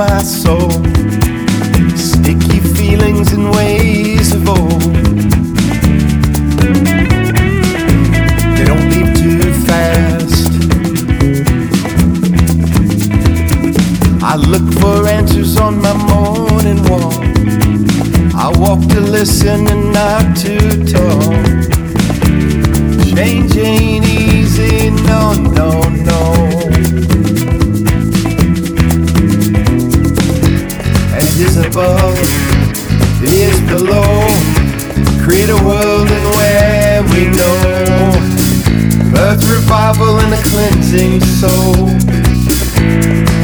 my soul. Sticky feelings and ways of old. They don't leave too fast. I look for answers on my morning walk. I walk to listen and not to talk. Above, is below. Create a world in where we know. Birth, revival, and a cleansing soul.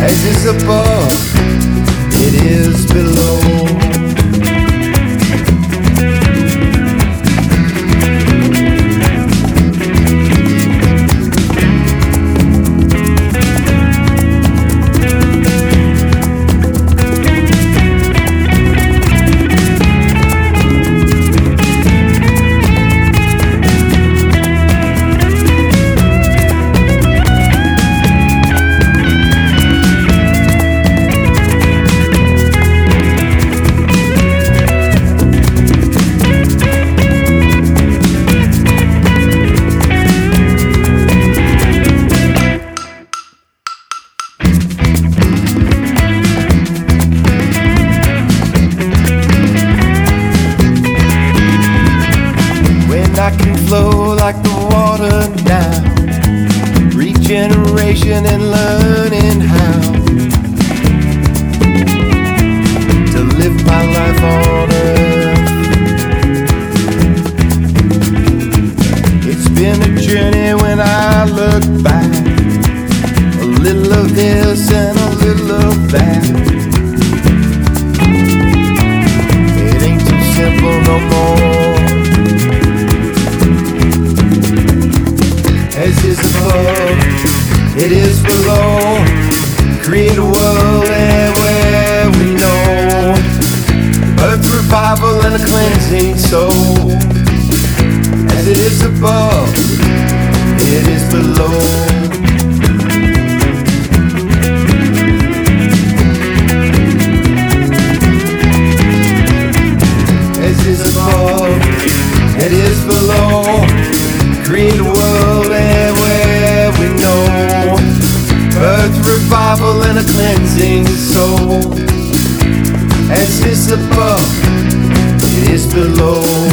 As is above, it is below. Flow like the water now. Regeneration and learning how to live my life on earth. It's been a journey when I look back. A little of this and a little of that. It is below. It is below. We know Earth revival and a cleansing soul. As is above, it is below